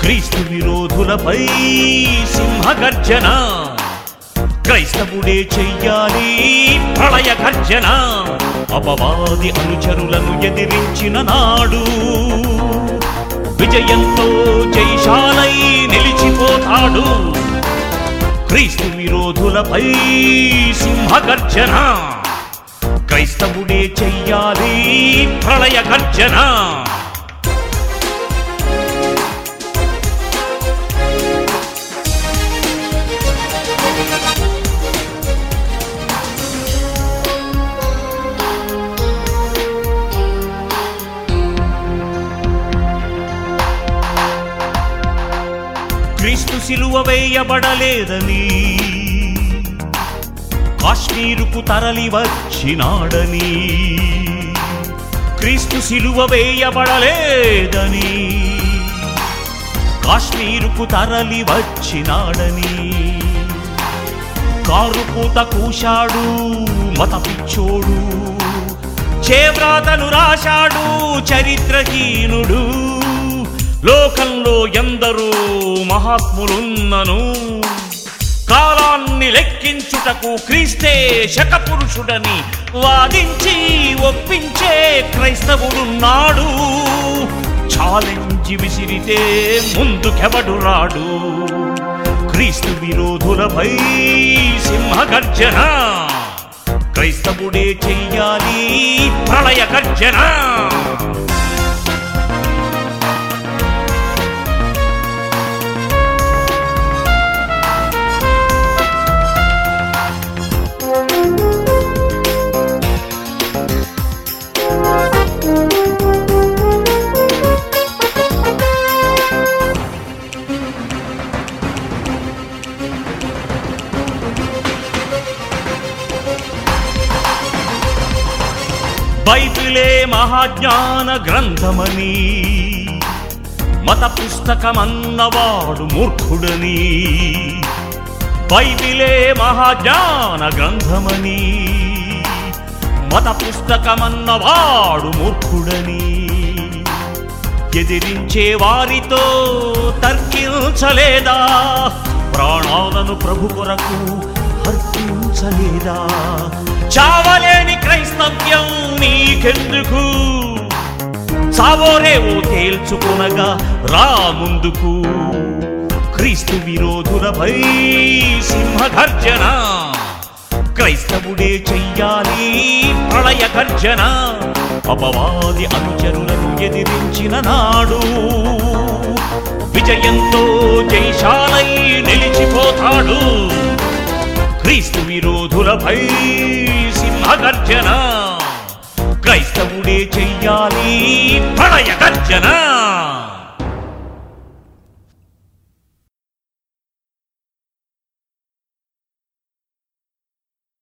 క్రీస్తు విరోధులపై సింహగర్జన. క్రైస్తవుడే చెయ్యాలి ప్రళయ గర్జన అపవాది అనుచరులను ఎదిరించిన నాడు విజయంతో జైశాలై నిలిచిపోతాడు. క్రీస్తు విరోధులపై సింహగర్జన. క్రైస్తవుడే చెయ్యాలి ప్రళయ గర్జన సిలువ వేయబడలేదని. కాశ్మీరుకు తరలి వచ్చినాడని. క్రీస్తు సిలువ వేయబడలేదని. కాశ్మీరుకు తరలి వచ్చినాడని. కారు పూత కూశాడు మత పిచ్చోడు. చేవ్రాతను రాశాడు చరిత్రహీనుడు. లోక ఎందరూ మహాత్ములున్నను. కాలాన్ని లెక్కించుటకు క్రీస్తే శకపురుషుడని వాదించి ఒప్పించే క్రైస్తవుడున్నాడు ఛాలెంజ్ విసిరితే ముందుకెవడు రాడు? క్రీస్తు విరోధులపై సింహగర్జన. క్రైస్తవుడే చెయ్యాలి ప్రళయ గర్జన బైబిలే మహాజ్ఞాన గ్రంథమని. మత పుస్తకమన్నవాడు మూర్ఖుడని. బైబిలే మహాజ్ఞాన గ్రంథమని. మత పుస్తకమన్నవాడు మూర్ఖుడని. ఎదిరించే వారితో తర్కించలేదా? ప్రాణాలను ప్రభు కొరకు వర్తించలేదా? చావలేని క్రైస్తవ్యం నీకెందుకు? సావోరేవో తేల్చుకునగా రా ముందుకు. క్రీస్తు విరోధులపై సింహగర్జన. క్రైస్తవుడే చెయ్యాలి ప్రళయ గర్జన. అపవాది అనుచరులను ఎదిరించిన నాడు విజయంతో జైశాలై నిలిచిపోతాడు. క్రీస్తు విరోధులపై సింహగర్జన. క్రైస్తవుడే చెయ్యాలి ప్రళయ గర్జన